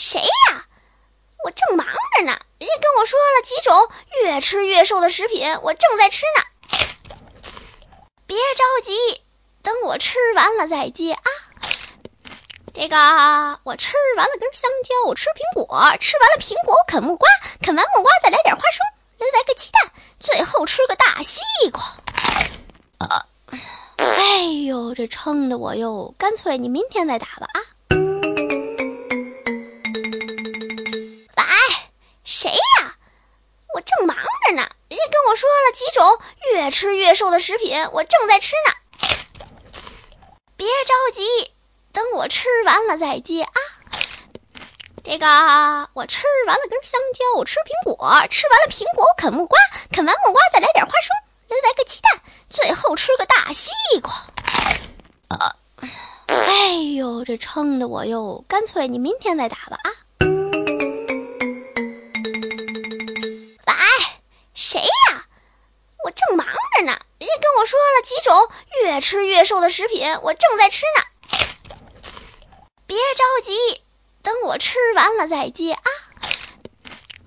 谁呀？我正忙着呢，人家跟我说了几种越吃越瘦的食品，我正在吃呢。别着急，等我吃完了再接啊。这个我吃完了根香蕉，我吃苹果，吃完了苹果我啃木瓜，啃完木瓜再来点花生，再来个鸡蛋，最后吃个大西瓜。啊！哎呦，这撑的我哟，干脆你明天再打吧啊。我说了几种越吃越瘦的食品，我正在吃呢。别着急，等我吃完了再接啊。这个我吃完了根香蕉，我吃苹果，吃完了苹果我啃木瓜，啃完木瓜再来点花生，再来个鸡蛋，最后吃个大西瓜。啊！哎呦，这撑的我哟，干脆你明天再打吧啊。谁呀？我正忙着呢，人家跟我说了几种越吃越瘦的食品，我正在吃呢。别着急，等我吃完了再接啊。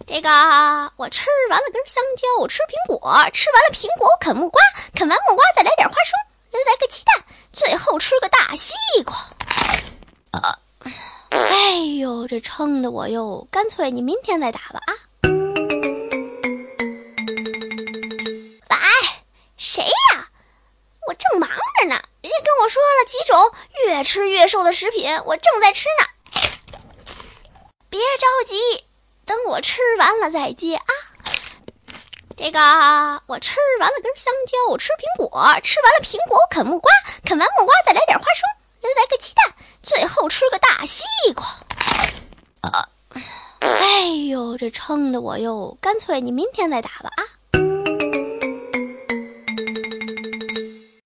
这个我吃完了根香蕉，我吃苹果，吃完了苹果我啃木瓜，啃完木瓜再来点花生，再来个鸡蛋，最后吃个大西瓜。啊！哎呦，这撑的我哟，干脆你明天再打吧啊。喂谁呀？我正忙着呢，人家跟我说了几种越吃越瘦的食品，我正在吃呢。别着急，等我吃完了再接啊。这个我吃完了根香蕉，我吃苹果，吃完了苹果我啃木瓜，啃完木瓜再来点花生，再来个鸡蛋，最后吃个大西瓜。啊！哎呦，这撑的我哟，干脆你明天再打吧啊。